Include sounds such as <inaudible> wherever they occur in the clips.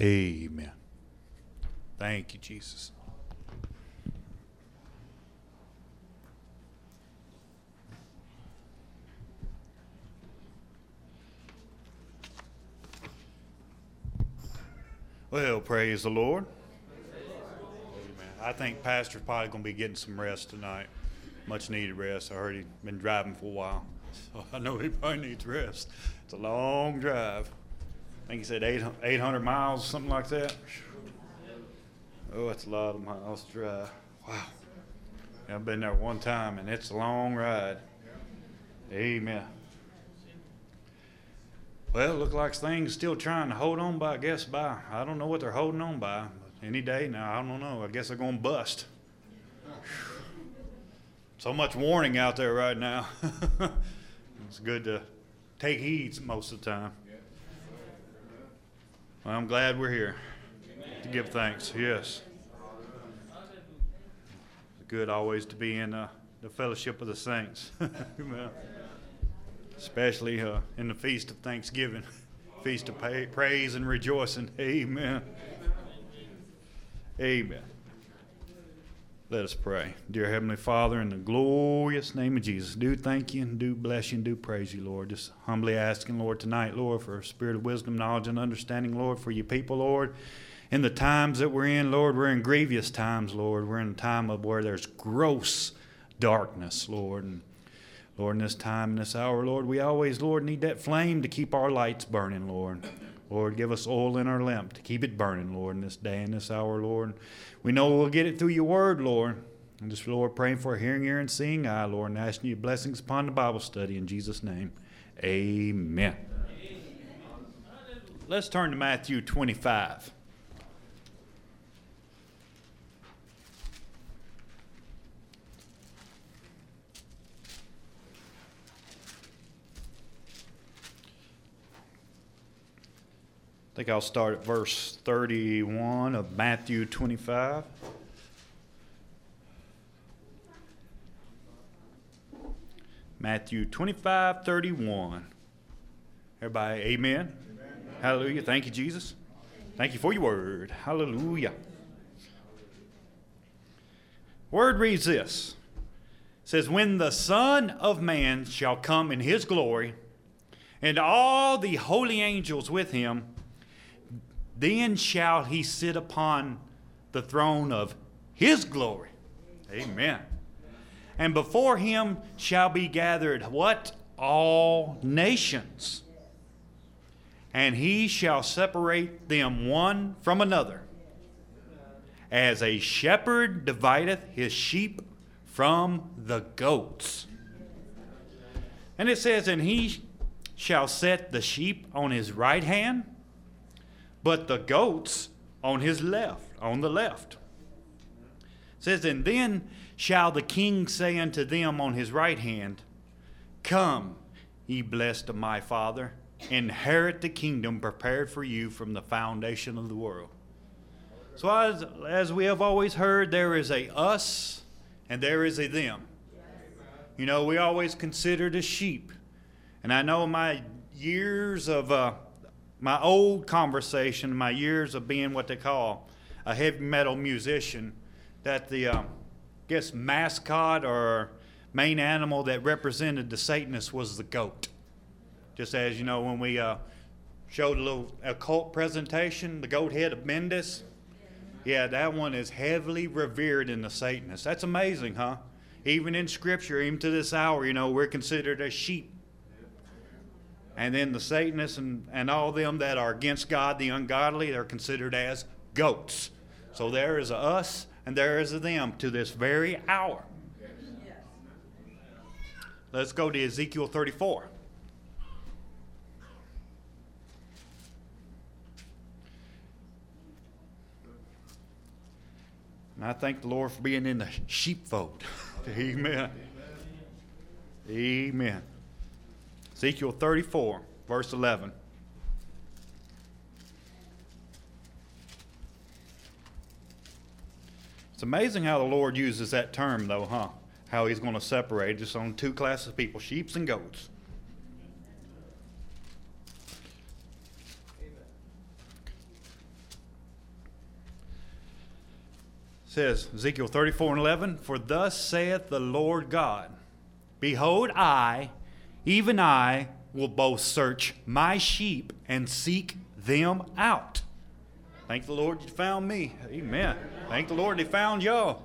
Amen. Thank you, Jesus. Well, praise the Lord. Amen. I think Pastor's probably going to be getting some rest tonight. Much needed rest. I heard he's been driving for a while. <laughs> So I know he probably needs rest. It's a long drive. I think he said 800 miles, something like that. Oh, it's a lot of miles to drive. Wow. I've been there one time, and it's a long ride. Amen. Well, look like things still trying to hold on by, I guess, by, I don't know what they're holding on by. Any day now, I don't know. I guess they're going to bust. So much warning out there right now. <laughs> it's good to take heed most of the time. Well, I'm glad we're here to give thanks. Yes. Good always to be in uh, the fellowship of the saints. <laughs> Especially uh, in the feast of Thanksgiving, feast of praise and rejoicing. <laughs> Amen. Amen. Let us pray. Dear Heavenly Father, in the glorious name of Jesus, do thank you and do bless you and do praise you, Lord. Just humbly asking, Lord, tonight, Lord, for a spirit of wisdom, knowledge, and understanding, Lord, for your people, Lord. In the times that we're in, Lord, we're in grievous times, Lord. We're in a time of where there's gross darkness, Lord. And Lord, in this time, in this hour, Lord, we always, Lord, need that flame to keep our lights burning, Lord. Lord, give us oil in our lamp to keep it burning, Lord, in this day and this hour, Lord. We know we'll get it through your word, Lord. And just, Lord, praying for a hearing ear and seeing eye, Lord, and asking you blessings upon the Bible study in Jesus' name. Amen. Let's turn to Matthew 25. Think I'll start at verse 31 of Matthew 25. Matthew 25, 31. Everybody, amen. amen. Hallelujah. Thank you, Jesus. Thank you for your word. Hallelujah. Word reads this. It says, When the Son of Man shall come in his glory, and all the holy angels with him, then shall he sit upon the throne of his glory. Amen. And before him shall be gathered what? All nations. And he shall separate them one from another, as a shepherd divideth his sheep from the goats. And it says, And he shall set the sheep on his right hand but the goats on his left, on the left. It says, And then shall the king say unto them on his right hand, Come, ye blessed of my father, inherit the kingdom prepared for you from the foundation of the world. So, as, as we have always heard, there is a us and there is a them. You know, we always consider the sheep. And I know my years of uh, my old conversation, my years of being what they call a heavy metal musician, that the um, guess mascot or main animal that represented the Satanists was the goat. Just as you know, when we uh, showed a little occult presentation, the goat head of Mendes. Yeah, that one is heavily revered in the Satanists. That's amazing, huh? Even in Scripture, even to this hour, you know, we're considered as sheep and then the Satanists and, and all them that are against God, the ungodly, they're considered as goats. So there is a us and there is a them to this very hour. Let's go to Ezekiel 34. And I thank the Lord for being in the sheepfold. <laughs> Amen. Amen. Ezekiel 34, verse 11. It's amazing how the Lord uses that term, though, huh? How he's going to separate just on two classes of people sheep and goats. says Ezekiel 34 and 11, For thus saith the Lord God, Behold, I even I, will both search my sheep and seek them out. Thank the Lord you found me. Amen. Thank the Lord they found y'all.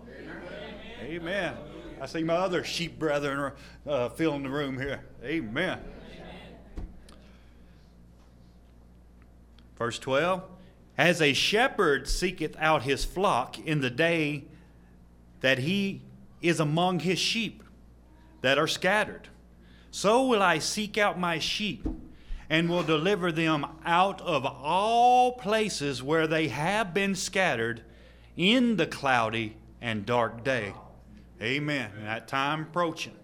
Amen. I see my other sheep brethren uh, filling the room here. Amen. Verse 12 As a shepherd seeketh out his flock in the day that he is among his sheep that are scattered, so will I seek out my sheep and will deliver them out of all places where they have been scattered in the cloudy and dark day. Amen. That time approaching.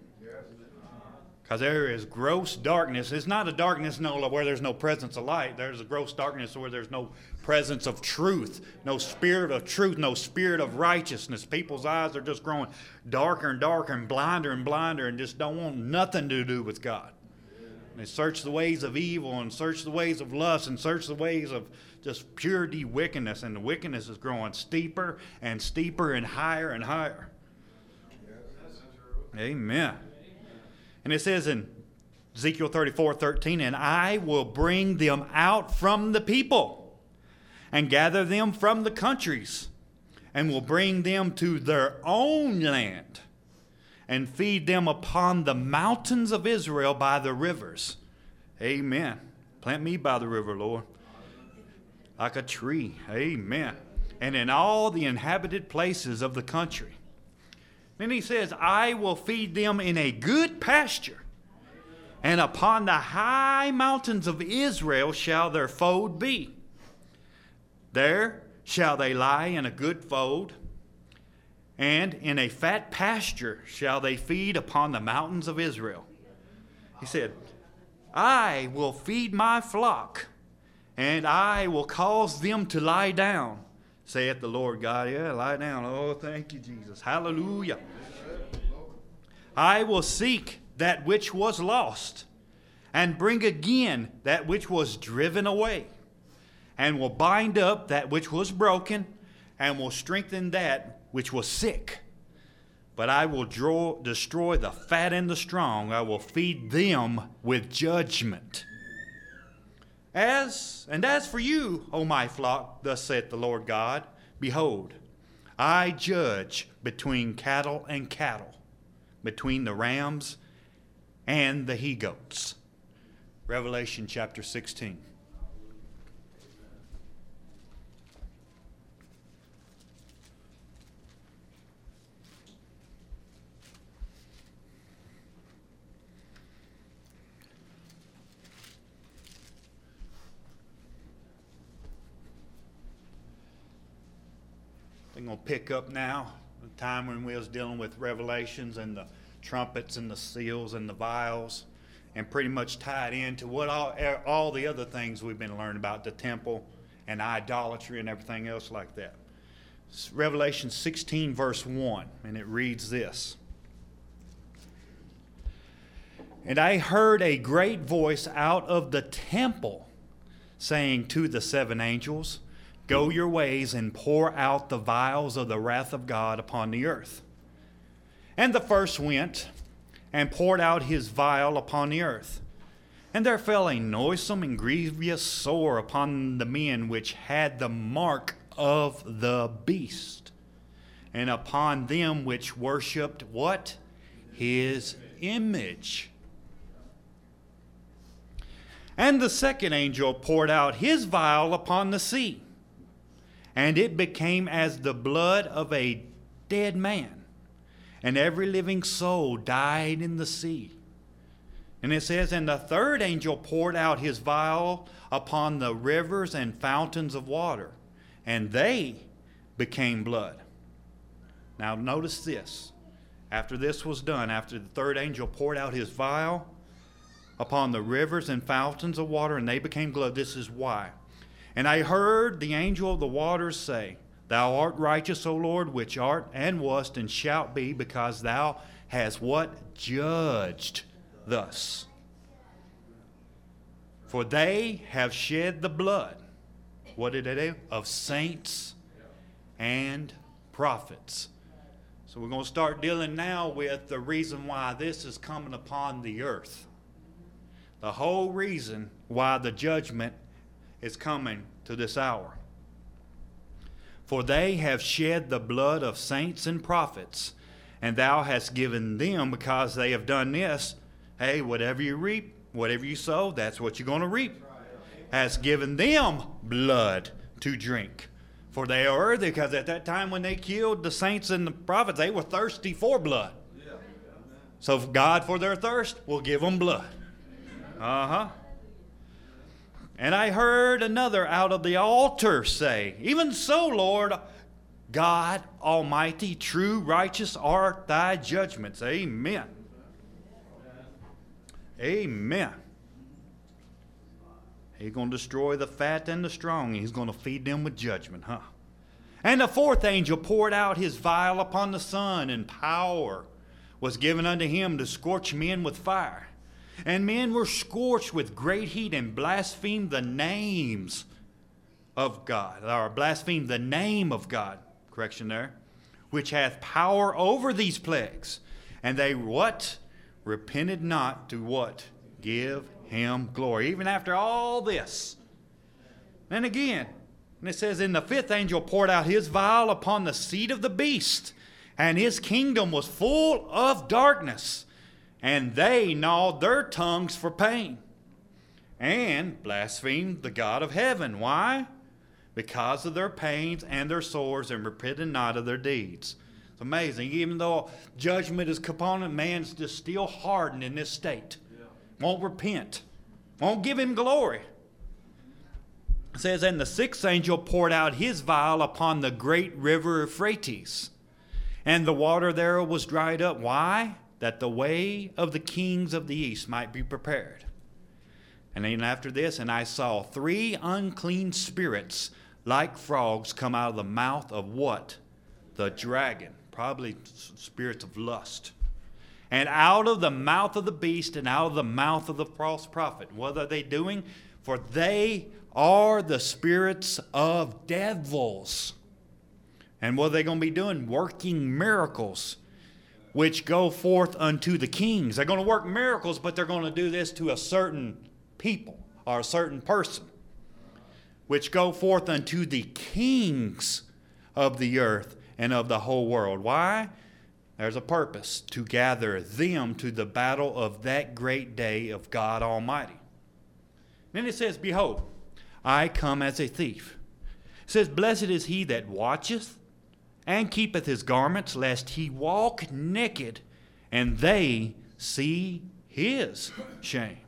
Because there is gross darkness. It's not a darkness no, where there's no presence of light. There's a gross darkness where there's no presence of truth, no spirit of truth, no spirit of righteousness. People's eyes are just growing darker and darker and blinder and blinder and just don't want nothing to do with God. They search the ways of evil and search the ways of lust and search the ways of just purity wickedness, and the wickedness is growing steeper and steeper and higher and higher. Amen. And it says in Ezekiel 34 13, and I will bring them out from the people and gather them from the countries and will bring them to their own land and feed them upon the mountains of Israel by the rivers. Amen. Plant me by the river, Lord, like a tree. Amen. And in all the inhabited places of the country. Then he says, I will feed them in a good pasture, and upon the high mountains of Israel shall their fold be. There shall they lie in a good fold and in a fat pasture shall they feed upon the mountains of Israel. He said, I will feed my flock, and I will cause them to lie down, saith the Lord God. Yeah, lie down. Oh, thank you, Jesus. Hallelujah. I will seek that which was lost, and bring again that which was driven away, and will bind up that which was broken, and will strengthen that which was sick. But I will draw, destroy the fat and the strong. I will feed them with judgment. As and as for you, O my flock, thus saith the Lord God, behold, I judge between cattle and cattle, between the rams and the he goats. Revelation chapter 16. I'm going to pick up now the time when we was dealing with revelations and the trumpets and the seals and the vials and pretty much tied into what all, all the other things we've been learning about the temple and idolatry and everything else like that. It's Revelation 16, verse 1, and it reads this And I heard a great voice out of the temple saying to the seven angels, Go your ways and pour out the vials of the wrath of God upon the earth. And the first went and poured out his vial upon the earth. And there fell a noisome and grievous sore upon the men which had the mark of the beast, and upon them which worshipped what? His image. And the second angel poured out his vial upon the sea and it became as the blood of a dead man, and every living soul died in the sea. And it says, And the third angel poured out his vial upon the rivers and fountains of water, and they became blood. Now, notice this. After this was done, after the third angel poured out his vial upon the rivers and fountains of water, and they became blood, this is why. And I heard the angel of the waters say, Thou art righteous, O Lord, which art and wast and shalt be, because thou hast what? Judged thus. For they have shed the blood, what did they do? Of saints and prophets. So we're going to start dealing now with the reason why this is coming upon the earth. The whole reason why the judgment is coming to this hour. For they have shed the blood of saints and prophets, and thou hast given them, because they have done this, hey, whatever you reap, whatever you sow, that's what you're going to reap. Has given them blood to drink. For they are worthy, because at that time when they killed the saints and the prophets, they were thirsty for blood. So God, for their thirst, will give them blood. Uh huh. And I heard another out of the altar say, Even so, Lord, God Almighty, true, righteous are thy judgments. Amen. Amen. He's going to destroy the fat and the strong. He's going to feed them with judgment, huh? And the fourth angel poured out his vial upon the sun, and power was given unto him to scorch men with fire. And men were scorched with great heat and blasphemed the names of God, or blasphemed the name of God, correction there, which hath power over these plagues. And they what? Repented not to what? Give him glory. Even after all this. And again, and it says, And the fifth angel poured out his vial upon the seat of the beast, and his kingdom was full of darkness and they gnawed their tongues for pain and blasphemed the God of heaven. Why? Because of their pains and their sores and repented not of their deeds. It's amazing. Even though judgment is him, man's just still hardened in this state. Yeah. Won't repent. Won't give him glory. It says, And the sixth angel poured out his vial upon the great river Euphrates, and the water there was dried up. Why? That the way of the kings of the east might be prepared. And then after this, and I saw three unclean spirits like frogs come out of the mouth of what? The dragon. Probably spirits of lust. And out of the mouth of the beast and out of the mouth of the false prophet. What are they doing? For they are the spirits of devils. And what are they going to be doing? Working miracles which go forth unto the kings. They're going to work miracles, but they're going to do this to a certain people or a certain person, which go forth unto the kings of the earth and of the whole world. Why? There's a purpose to gather them to the battle of that great day of God Almighty. Then it says, Behold, I come as a thief. It says, Blessed is he that watcheth and keepeth his garments, lest he walk naked and they see his shame.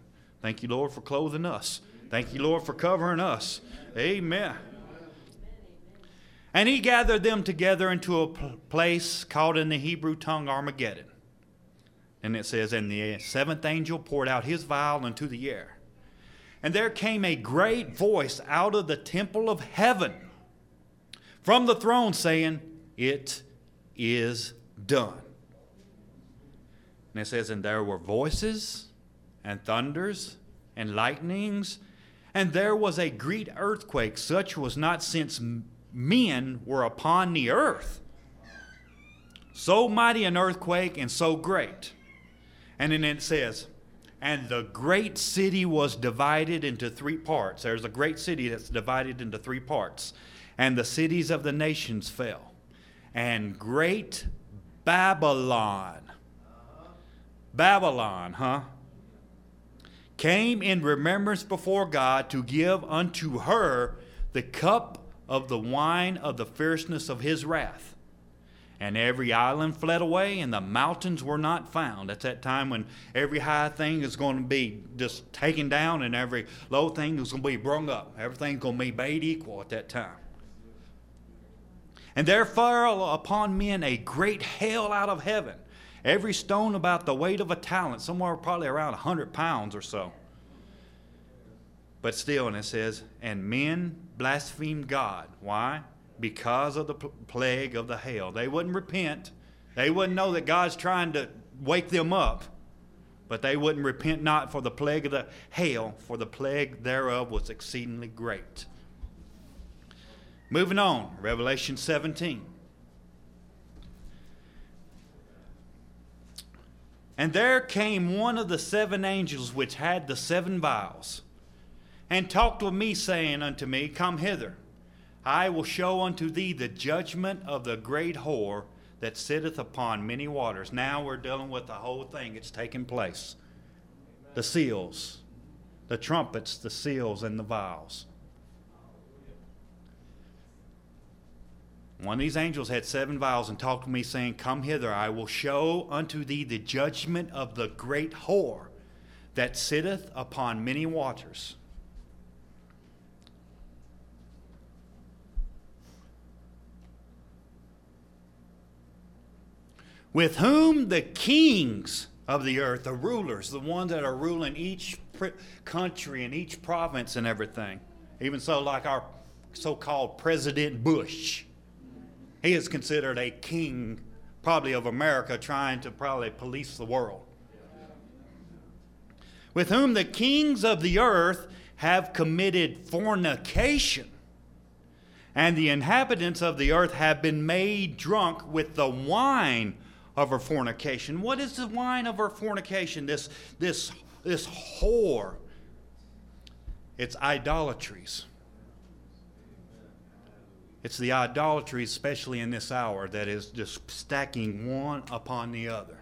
Thank you, Lord, for clothing us. Thank you, Lord, for covering us. Amen. And he gathered them together into a place called in the Hebrew tongue Armageddon. And it says, And the seventh angel poured out his vial into the air. And there came a great voice out of the temple of heaven from the throne saying, it is done. And it says, And there were voices and thunders and lightnings, and there was a great earthquake, such was not since men were upon the earth. So mighty an earthquake and so great. And then it says, and the great city was divided into three parts. There's a great city that's divided into three parts. And the cities of the nations fell and great Babylon. Babylon, huh? Came in remembrance before God to give unto her the cup of the wine of the fierceness of his wrath. And every island fled away, and the mountains were not found. That's that time when every high thing is going to be just taken down, and every low thing is going to be brung up. Everything's going to be made equal at that time. And there fell upon men a great hail out of heaven, every stone about the weight of a talent, somewhere probably around a 100 pounds or so. But still, and it says, and men blasphemed God. Why? Because of the plague of the hail. They wouldn't repent. They wouldn't know that God's trying to wake them up. But they wouldn't repent not for the plague of the hail, for the plague thereof was exceedingly great. Moving on, Revelation 17. And there came one of the seven angels which had the seven vials, and talked with me, saying unto me, Come hither, I will show unto thee the judgment of the great whore that sitteth upon many waters. Now we're dealing with the whole thing that's taking place Amen. the seals, the trumpets, the seals, and the vials. One of these angels had seven vials and talked to me, saying, Come hither, I will show unto thee the judgment of the great whore that sitteth upon many waters. With whom the kings of the earth, the rulers, the ones that are ruling each country and each province and everything, even so, like our so called President Bush he is considered a king, probably of America, trying to probably police the world. With whom the kings of the earth have committed fornication, and the inhabitants of the earth have been made drunk with the wine of her fornication. What is the wine of her fornication? This, this, this whore. It's idolatries. It's the idolatry, especially in this hour, that is just stacking one upon the other.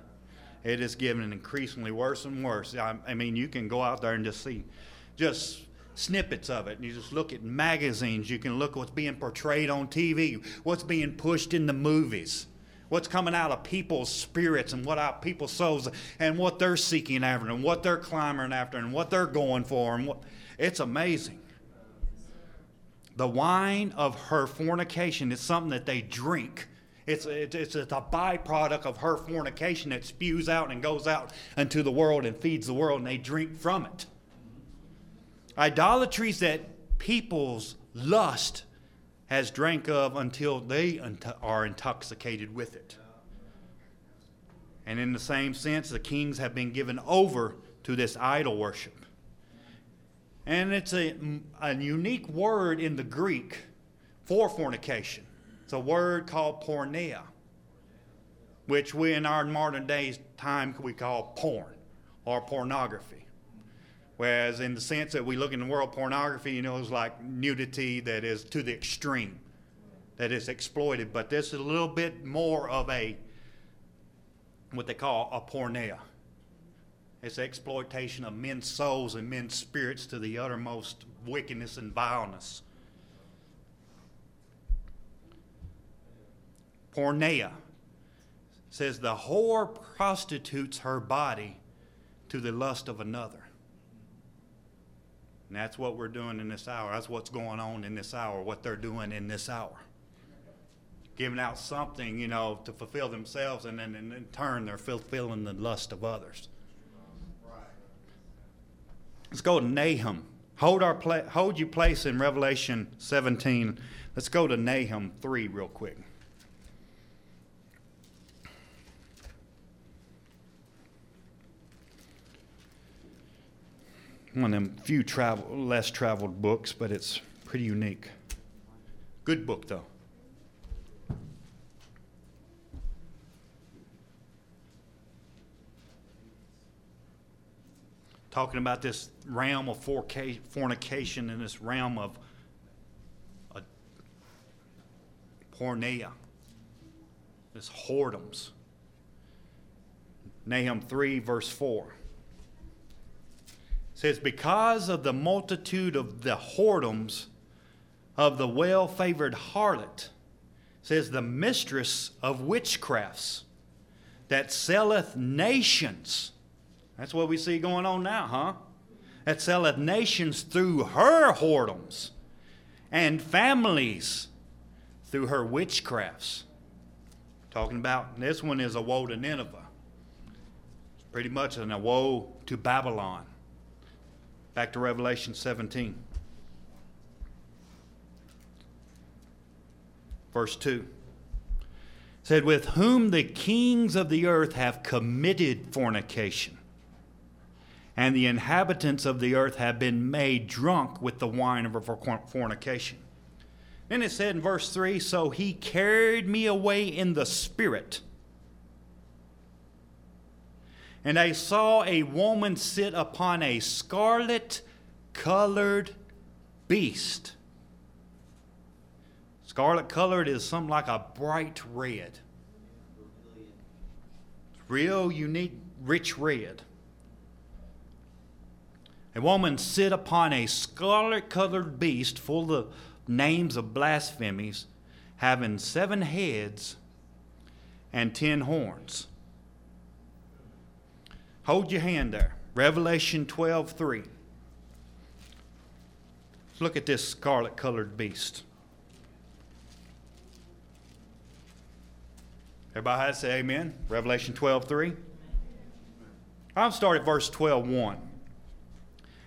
It is getting increasingly worse and worse. I, I mean, you can go out there and just see just snippets of it. And you just look at magazines. You can look what's being portrayed on TV, what's being pushed in the movies, what's coming out of people's spirits and what out people's souls and what they're seeking after and what they're climbing after and what they're going for. And what, it's amazing. The wine of her fornication is something that they drink. It's, it's, it's a byproduct of her fornication that spews out and goes out into the world and feeds the world, and they drink from it. Idolatries that people's lust has drank of until they are intoxicated with it. And in the same sense, the kings have been given over to this idol worship. And it's a, a unique word in the Greek for fornication. It's a word called porneia, which we in our modern days time we call porn or pornography. Whereas in the sense that we look in the world, pornography, you know, is like nudity that is to the extreme, that is exploited. But this is a little bit more of a what they call a porneia. It's exploitation of men's souls and men's spirits to the uttermost wickedness and vileness. Porneia says the whore prostitutes her body to the lust of another. And that's what we're doing in this hour. That's what's going on in this hour, what they're doing in this hour. Giving out something, you know, to fulfill themselves, and then in turn, they're fulfilling the lust of others. Let's go to Nahum. Hold, our pla- hold your place in Revelation 17. Let's go to Nahum 3 real quick. One of them few travel, less traveled books, but it's pretty unique. Good book, though. Talking about this realm of fornication and this realm of uh, porneia, this whoredoms. Nahum 3, verse 4 says, Because of the multitude of the whoredoms of the well favored harlot, says, the mistress of witchcrafts that selleth nations that's what we see going on now, huh? That selleth nations through her whoredoms and families through her witchcrafts. Talking about this one is a woe to Nineveh. It's pretty much an a woe to Babylon. Back to Revelation 17. Verse 2 said, With whom the kings of the earth have committed fornication and the inhabitants of the earth have been made drunk with the wine of her fornication. Then it said in verse 3 So he carried me away in the spirit And I saw a woman sit upon a scarlet colored beast. Scarlet colored is something like a bright red. Real unique, rich red. A woman sit upon a scarlet colored beast full of names of blasphemies, having seven heads and ten horns. Hold your hand there. Revelation 12 3. Look at this scarlet colored beast. Everybody say amen. Revelation 12 3. I'll start at verse 12 1.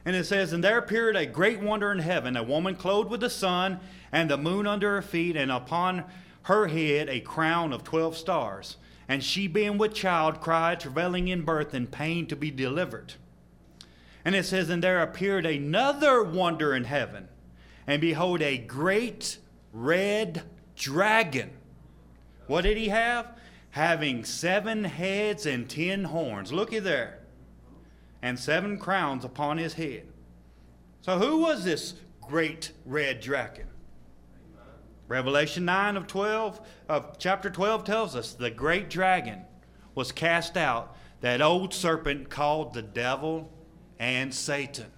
And it says, And there appeared a great wonder in heaven, a woman clothed with the sun, and the moon under her feet, and upon her head a crown of twelve stars. And she, being with child, cried, travailing in birth and pain to be delivered. And it says, And there appeared another wonder in heaven, and behold, a great red dragon. What did he have? Having seven heads and ten horns. Looky there. And seven crowns upon his head. So, who was this great red dragon? Revelation 9 of 12 of chapter 12 tells us the great dragon was cast out, that old serpent called the devil and Satan.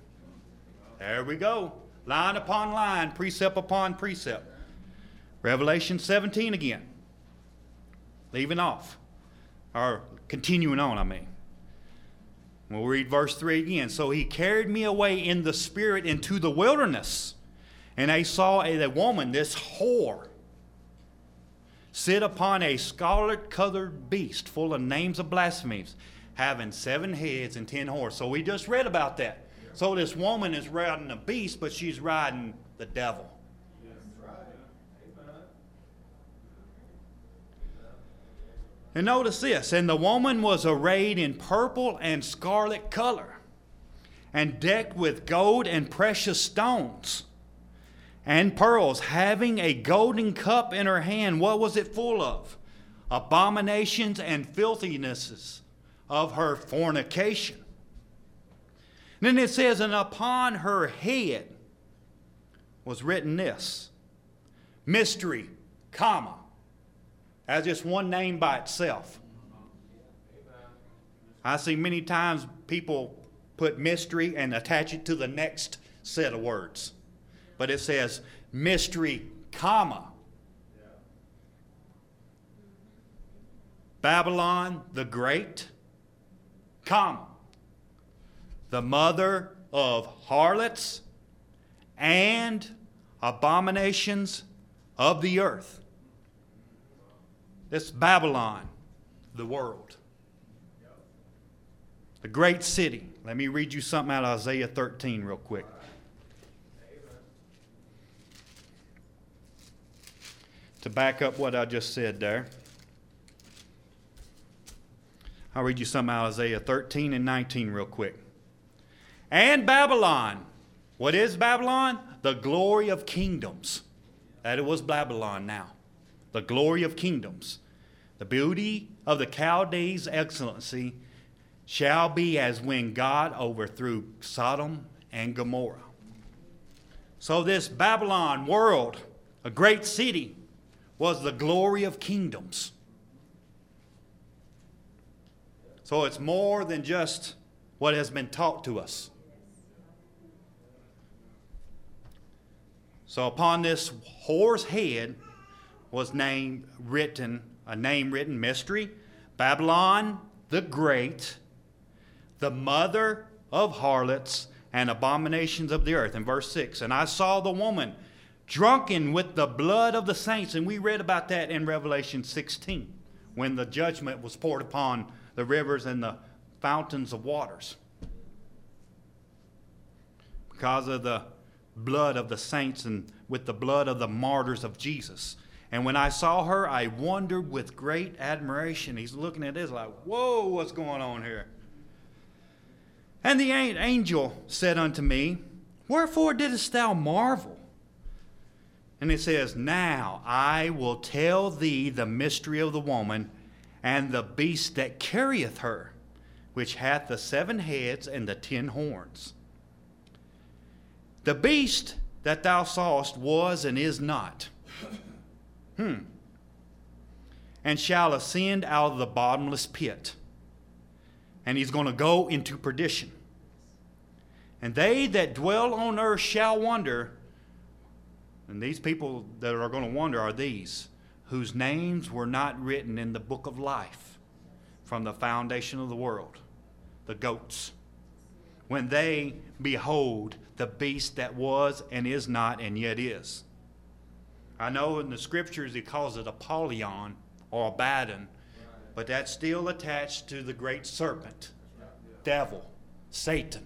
There we go. Line upon line, precept upon precept. Revelation 17 again. Leaving off. Or continuing on, I mean. We'll read verse 3 again. So he carried me away in the spirit into the wilderness and I saw a, a woman, this whore, sit upon a scarlet colored beast full of names of blasphemies, having seven heads and ten horns. So we just read about that. So this woman is riding a beast, but she's riding the devil. And notice this and the woman was arrayed in purple and scarlet color, and decked with gold and precious stones and pearls, having a golden cup in her hand. What was it full of? Abominations and filthinesses of her fornication. And then it says, and upon her head was written this mystery, comma. As just one name by itself. I see many times people put mystery and attach it to the next set of words but it says mystery, comma. Babylon the Great, comma. The mother of harlots and abominations of the earth. This Babylon, the world. The great city. Let me read you something out of Isaiah 13 real quick. to back up what I just said there. I'll read you some out of Isaiah 13 and 19 real quick. And Babylon. What is Babylon? The glory of kingdoms. That it was Babylon now. The glory of kingdoms. The beauty of the Chaldees' excellency shall be as when God overthrew Sodom and Gomorrah. So, this Babylon world, a great city, was the glory of kingdoms. So it's more than just what has been taught to us. So upon this whore's head was name written, a name written mystery, Babylon the Great, the mother of harlots and abominations of the earth. In verse 6, and I saw the woman drunken with the blood of the saints. And we read about that in Revelation 16 when the judgment was poured upon the rivers and the fountains of waters. Because of the blood of the saints and with the blood of the martyrs of Jesus. And when I saw her, I wondered with great admiration. He's looking at this like, whoa, what's going on here? And the angel said unto me, Wherefore didst thou marvel? And it says, Now I will tell thee the mystery of the woman and the beast that carrieth her, which hath the seven heads and the ten horns. The beast that thou sawest was and is not. Hmm. And shall ascend out of the bottomless pit. And he's going to go into perdition. And they that dwell on earth shall wonder. And these people that are going to wonder are these whose names were not written in the book of life from the foundation of the world the goats when they behold the beast that was and is not and yet is. I know in the scriptures he calls it Apollyon or Abaddon, but that's still attached to the great serpent, devil, Satan.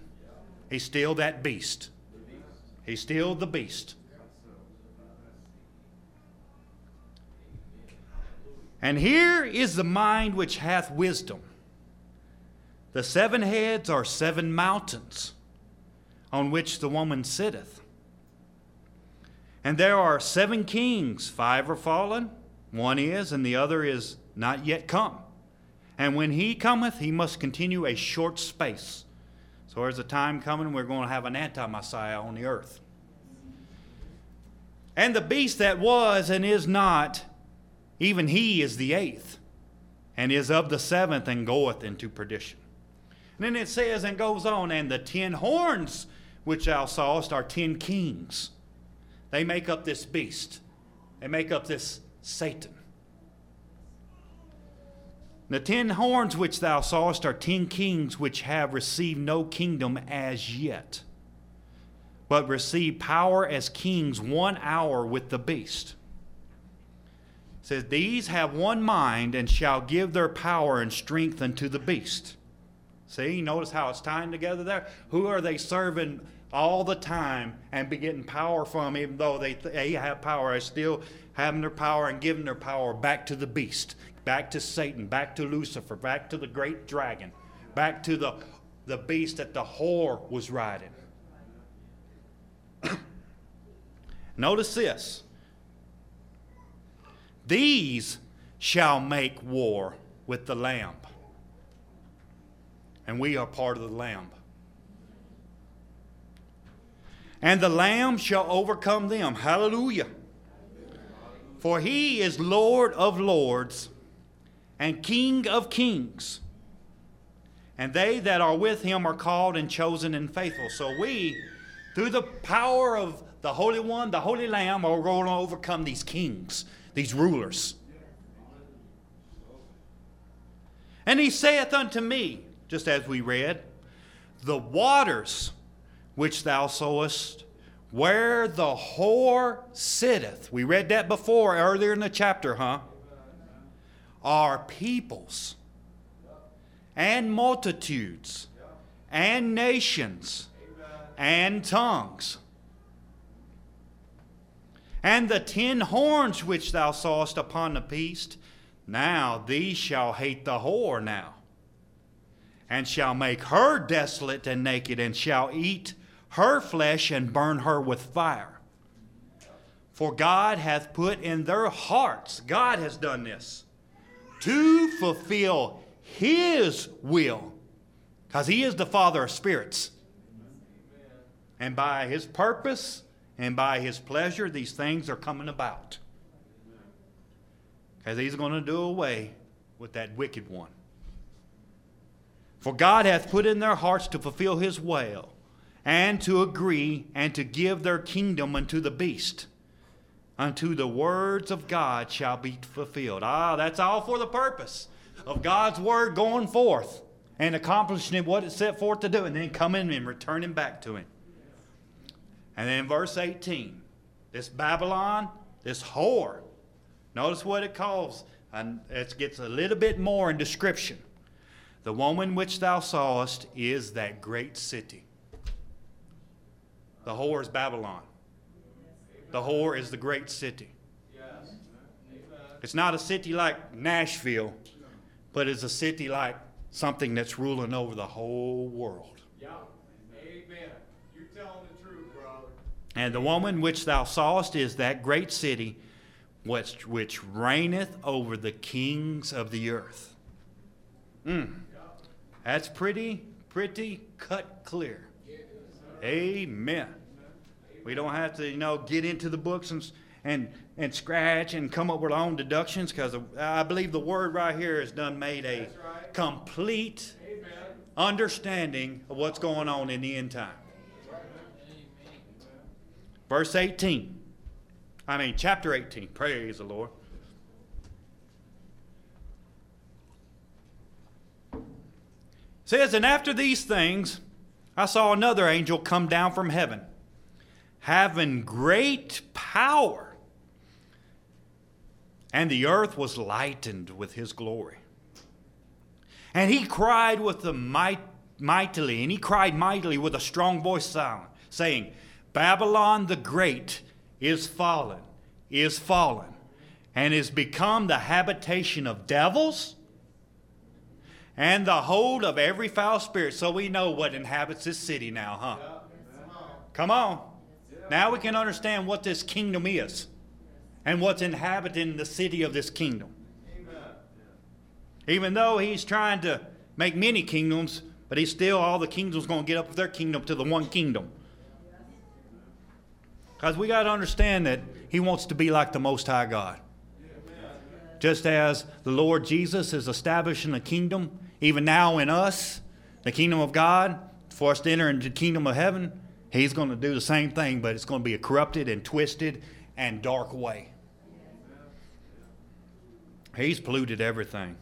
He's still that beast. He's still the beast. And here is the mind which hath wisdom. The seven heads are seven mountains on which the woman sitteth. And there are seven kings, five are fallen, one is, and the other is not yet come. And when he cometh, he must continue a short space. So there's a time coming we're going to have an anti Messiah on the earth. And the beast that was and is not, even he is the eighth, and is of the seventh, and goeth into perdition. And then it says and goes on, and the ten horns which thou sawest are ten kings. They make up this beast, they make up this Satan. The ten horns which thou sawest are ten kings which have received no kingdom as yet, but receive power as kings one hour with the beast. It says, These have one mind and shall give their power and strength unto the beast. See, notice how it's tying together there? Who are they serving all the time and be getting power from, even though they, they have power? They're still having their power and giving their power back to the beast, back to Satan, back to Lucifer, back to the great dragon, back to the, the beast that the whore was riding. <coughs> Notice this. These shall make war with the Lamb and we are part of the Lamb. And the Lamb shall overcome them. Hallelujah. For he is Lord of lords and King of kings. And they that are with him are called and chosen and faithful. So we, through the power of the Holy One, the Holy Lamb, are going to overcome these kings, these rulers. And he saith unto me, just as we read, the waters which thou sawest, where the whore sitteth. We read that before earlier in the chapter, huh? Are peoples and multitudes and nations and tongues. And the ten horns which thou sawest upon the beast, now these shall hate the whore now and shall make her desolate and naked, and shall eat her flesh and burn her with fire. For God hath put in their hearts, God has done this, to fulfill His will, because He is the Father of spirits. And by His purpose and by His pleasure, these things are coming about. Because He's going to do away with that wicked one. For God hath put in their hearts to fulfill his will, and to agree, and to give their kingdom unto the beast. Unto the words of God shall be fulfilled. Ah, that's all for the purpose of God's word going forth and accomplishing what it set forth to do, and then coming and returning back to him. And then verse 18 this Babylon, this whore, notice what it calls, and it gets a little bit more in description. The woman which thou sawest is that great city. The whore is Babylon. The whore is the great city. It's not a city like Nashville, but it's a city like something that's ruling over the whole world. Yeah. Amen. You're telling the truth, brother. And the woman which thou sawest is that great city which, which reigneth over the kings of the earth. Mm. That's pretty, pretty cut clear. Amen. We don't have to, you know, get into the books and and and scratch and come up with our own deductions because I believe the word right here has done made a right. complete Amen. understanding of what's going on in the end time. Verse 18. I mean, chapter 18. Praise the Lord. says, And after these things, I saw another angel come down from heaven, having great power, and the earth was lightened with his glory. And he cried with the might, mightily, and he cried mightily with a strong voice, sound, saying, Babylon the Great is fallen, is fallen, and is become the habitation of devils and the hold of every foul spirit. So we know what inhabits this city now, huh? Come on. Now we can understand what this kingdom is and what's inhabiting the city of this kingdom. Even though he's trying to make many kingdoms, but he's still, all the kingdoms going to get up with their kingdom to the one kingdom. Because we got to understand that he wants to be like the Most High God. Just as the Lord Jesus is establishing a kingdom, even now in us, the kingdom of God, for us to enter into the kingdom of heaven, he's going to do the same thing, but it's going to be a corrupted and twisted and dark way. He's polluted everything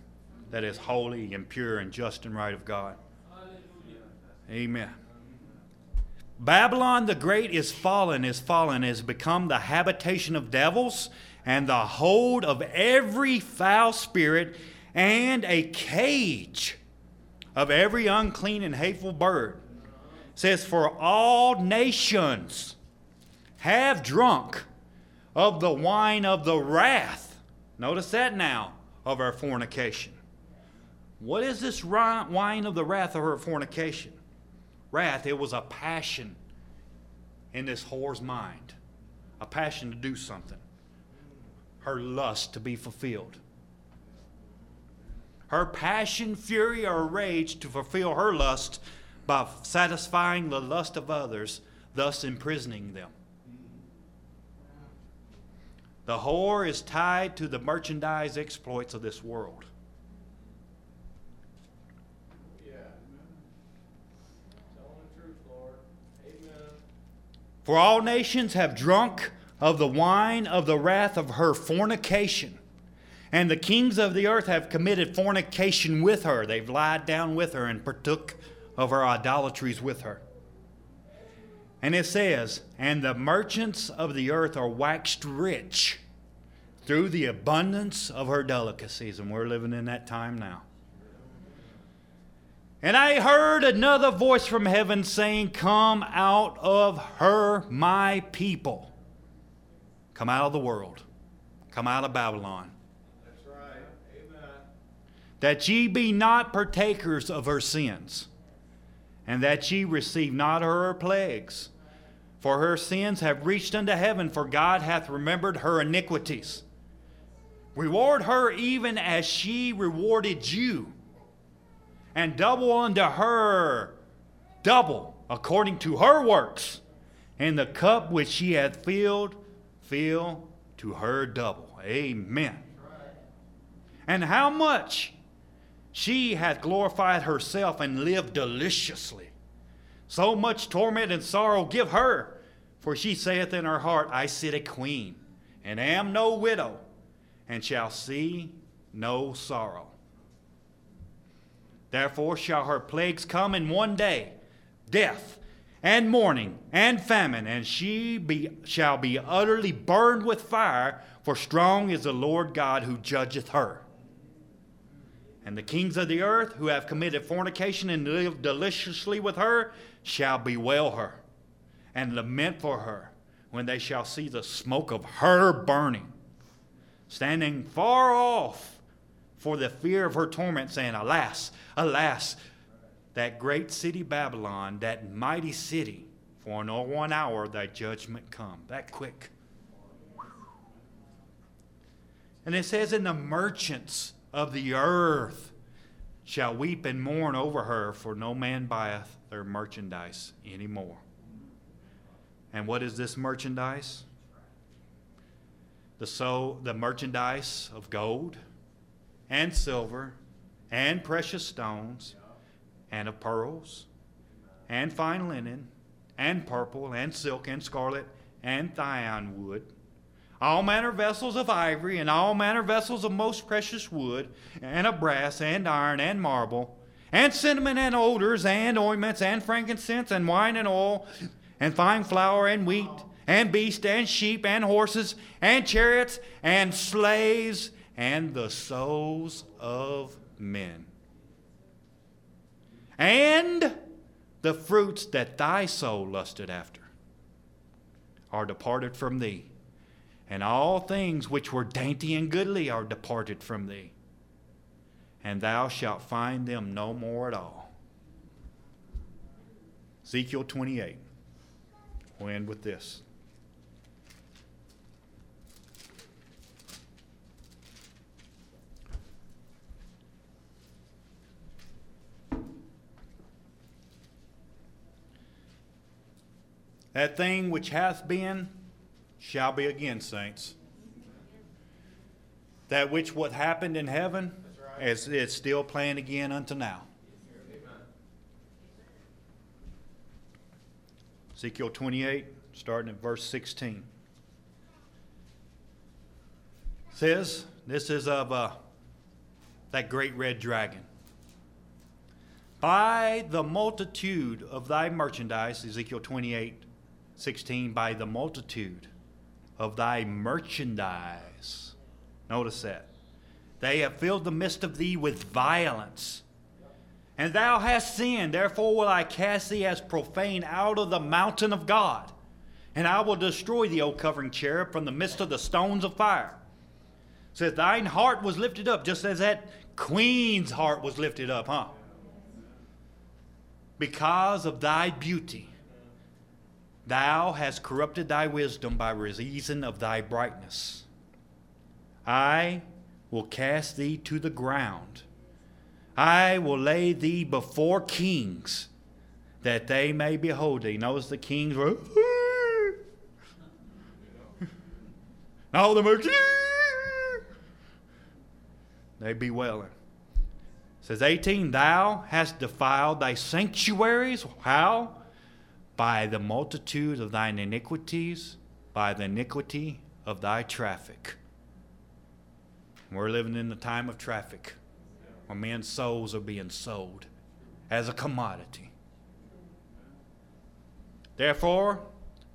that is holy and pure and just and right of God. Amen. Babylon the Great is fallen, is fallen, has become the habitation of devils and the hold of every foul spirit and a cage of every unclean and hateful bird. It says, For all nations have drunk of the wine of the wrath. Notice that now of our fornication. What is this wine of the wrath of her fornication? Wrath, it was a passion in this whore's mind, a passion to do something, her lust to be fulfilled. Her passion, fury, or rage to fulfill her lust by satisfying the lust of others, thus imprisoning them. The whore is tied to the merchandise exploits of this world. For all nations have drunk of the wine of the wrath of her fornication. And the kings of the earth have committed fornication with her. They've lied down with her and partook of her idolatries with her. And it says, And the merchants of the earth are waxed rich through the abundance of her delicacies. And we're living in that time now. And I heard another voice from heaven saying, Come out of her, my people. Come out of the world. Come out of Babylon. That ye be not partakers of her sins, and that ye receive not her plagues. For her sins have reached unto heaven, for God hath remembered her iniquities. Reward her even as she rewarded you and double unto her double according to her works. And the cup which she hath filled, fill to her double. Amen. And how much she hath glorified herself and lived deliciously. So much torment and sorrow give her, for she saith in her heart, I sit a queen, and am no widow, and shall see no sorrow. Therefore shall her plagues come in one day death, and mourning, and famine, and she be, shall be utterly burned with fire, for strong is the Lord God who judgeth her. And the kings of the earth who have committed fornication and lived deliciously with her shall bewail her and lament for her when they shall see the smoke of her burning, standing far off for the fear of her torment, saying, Alas, alas, that great city Babylon, that mighty city, for in one hour thy judgment come. That quick. And it says, In the merchants of the earth. shall weep and mourn over her, for no man buyeth their merchandise any more. And what is this merchandise? The so the merchandise of gold and silver and precious stones and of pearls and fine linen and purple and silk and scarlet and thyine wood all manner vessels of ivory, and all manner vessels of most precious wood, and of brass, and iron, and marble, and cinnamon, and odors, and ointments, and frankincense, and wine, and oil, and fine flour, and wheat, and beast, and sheep, and horses, and chariots, and slaves, and the souls of men. And the fruits that thy soul lusted after are departed from thee and all things which were dainty and goodly are departed from thee, and thou shalt find them no more at all. Ezekiel 28. We'll end with this. That thing which hath been shall be again, saints. That which what happened in heaven is still playing again unto now. Ezekiel 28, starting at verse 16. Says, this is of uh, that great red dragon. By the multitude of thy merchandise, Ezekiel 28, 16, by the multitude of thy merchandise. Notice that. They have filled the midst of thee with violence. And thou hast sinned, therefore will I cast thee as profane out of the mountain of God. And I will destroy thee, O covering cherub, from the midst of the stones of fire. Says, Thine heart was lifted up, just as that queen's heart was lifted up, huh? Because of thy beauty. Thou hast corrupted thy wisdom by reason of thy brightness. I will cast thee to the ground. I will lay thee before kings, that they may behold thee. Notice the kings were. <laughs> All the mercy. They be wailing. Says 18, Thou hast defiled thy sanctuaries. How? By the multitude of thine iniquities, by the iniquity of thy traffic. We're living in the time of traffic where men's souls are being sold as a commodity. Therefore,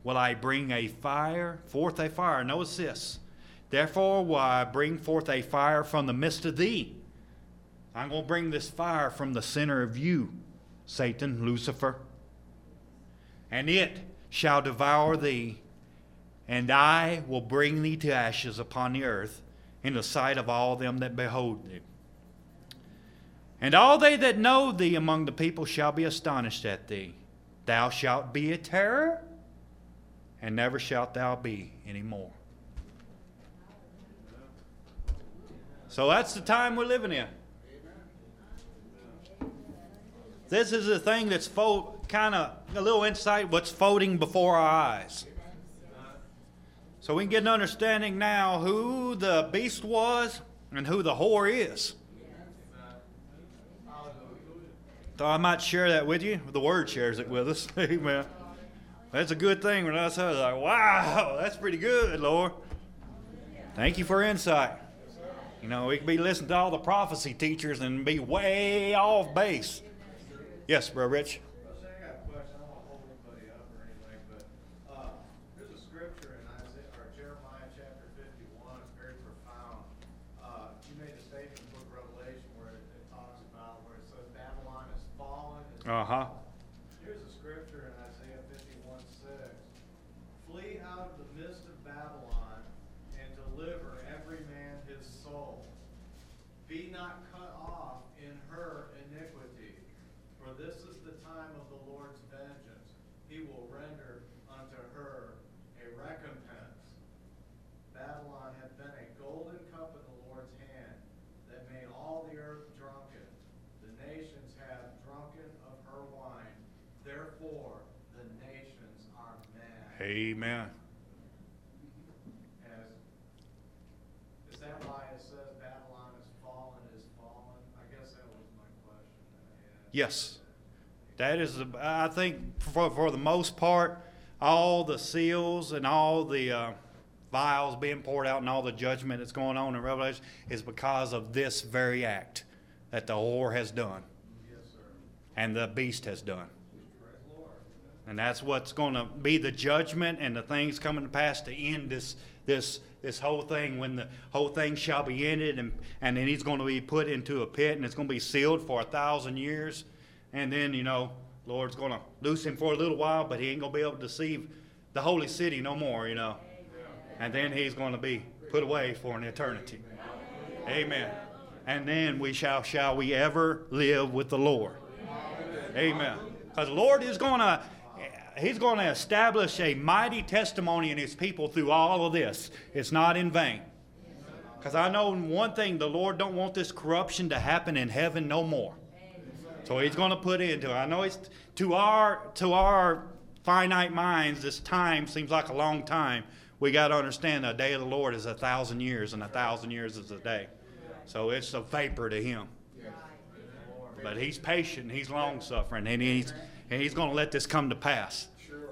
will I bring a fire, forth a fire. Notice this. Therefore, will I bring forth a fire from the midst of thee. I'm going to bring this fire from the center of you, Satan, Lucifer and it shall devour thee, and I will bring thee to ashes upon the earth in the sight of all them that behold thee. And all they that know thee among the people shall be astonished at thee. Thou shalt be a terror, and never shalt thou be any more. So that's the time we're living in. This is the thing that's fo- kind of a little insight what's folding before our eyes. So we can get an understanding now who the beast was and who the whore is. So I might share that with you. The Word shares it with us. <laughs> Amen. That's a good thing when I was like, wow, that's pretty good, Lord. Thank you for insight. You know, we could be listening to all the prophecy teachers and be way off base. Yes, bro, Rich. Uh huh. Here's a scripture in Isaiah 51 6. Flee out of the midst of Babylon and deliver every man his soul. Be not cut off in her iniquity, for this is the time of the Lord's vengeance. He will render unto her a recompense. Babylon had been a golden cup in the Lord's hand that made all the earth drunken. Amen. As, is that why it says Babylon is fallen, is fallen? I guess that was my question that I had. Yes. That is, I think, for, for the most part, all the seals and all the uh, vials being poured out and all the judgment that's going on in Revelation is because of this very act that the whore has done Yes, sir. and the beast has done. And that's what's going to be the judgment and the things coming to pass to end this this this whole thing when the whole thing shall be ended and and then he's going to be put into a pit and it's going to be sealed for a thousand years. And then you know Lord's going to loose him for a little while but he ain't going to be able to deceive the holy city no more you know. And then he's going to be put away for an eternity. Amen. And then we shall shall we ever live with the Lord? Amen. Because the Lord is going to, He's going to establish a mighty testimony in His people through all of this. It's not in vain. Because I know one thing, the Lord don't want this corruption to happen in heaven no more. So He's going to put into it. I know it's to our to our finite minds, this time seems like a long time. We got to understand the day of the Lord is a thousand years, and a thousand years is a day. So it's a vapor to Him. But he's patient, he's long suffering, and he's and he's going to let this come to pass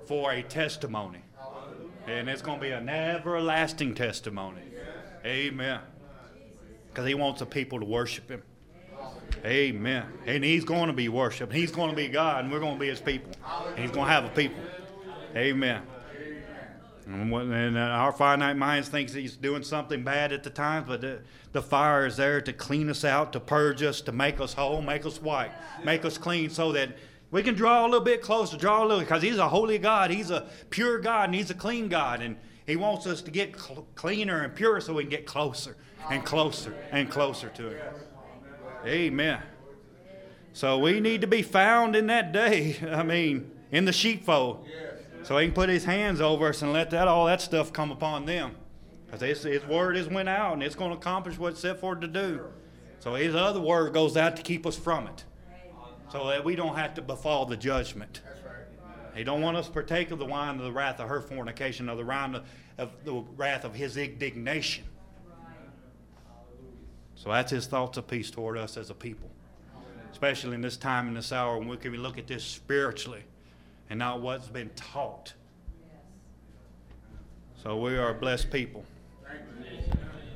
for a testimony. And it's going to be an everlasting testimony. Amen. Because he wants the people to worship him. Amen. And he's going to be worshiped. He's going to be God, and we're going to be his people. And he's going to have a people. Amen. And, uh, our finite minds thinks he's doing something bad at the time, but the, the fire is there to clean us out, to purge us, to make us whole, make us white, make us clean, so that we can draw a little bit closer, draw a little, because he's a holy God, he's a pure God, and he's a clean God, and he wants us to get cl- cleaner and purer so we can get closer and closer and closer to him. Amen. So we need to be found in that day. <laughs> I mean, in the sheepfold. So he can put his hands over us and let that all that stuff come upon them. Because his, word has went out and it's going to accomplish what it's set for to do. So his other word goes out to keep us from it. So that we don't have to befall the judgment. He don't want us to partake of the wine of the wrath of her fornication, of the wine of, of the wrath of his indignation. So that's his thoughts of peace toward us as a people. Especially in this time and this hour when we can look at this spiritually and not what's been taught. So we are a blessed people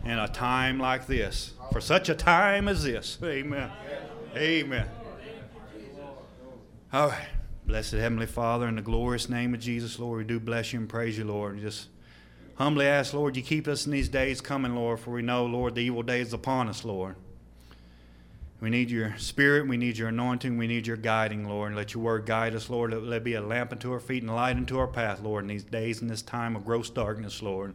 in a time like this. For such a time as this. Amen. Amen. All right. Blessed Heavenly Father, in the glorious name of Jesus, Lord, we do bless you and praise you, Lord. And just humbly ask, Lord, you keep us in these days coming, Lord, for we know, Lord, the evil day is upon us, Lord. We need your spirit. We need your anointing. We need your guiding, Lord. And Let your word guide us, Lord. Let it be a lamp unto our feet and light unto our path, Lord, in these days and this time of gross darkness, Lord.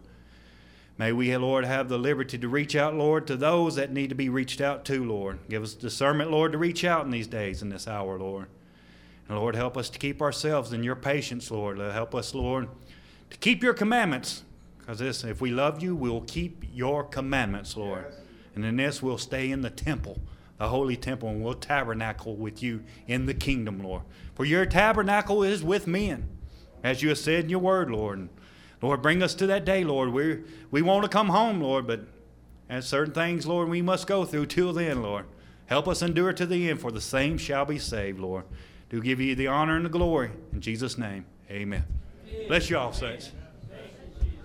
May we, Lord, have the liberty to reach out, Lord, to those that need to be reached out to, Lord. Give us discernment, Lord, to reach out in these days and this hour, Lord. And Lord, help us to keep ourselves in your patience, Lord. Uh, help us, Lord, to keep your commandments. Because this, if we love you, we'll keep your commandments, Lord. And in this, we'll stay in the temple, the holy temple, and we'll tabernacle with you in the kingdom, Lord. For your tabernacle is with men, as you have said in your word, Lord. And Lord, bring us to that day, Lord. We we want to come home, Lord, but as certain things, Lord, we must go through till then, Lord. Help us endure to the end, for the same shall be saved, Lord. Do give you the honor and the glory. In Jesus' name, amen. Bless you all, saints.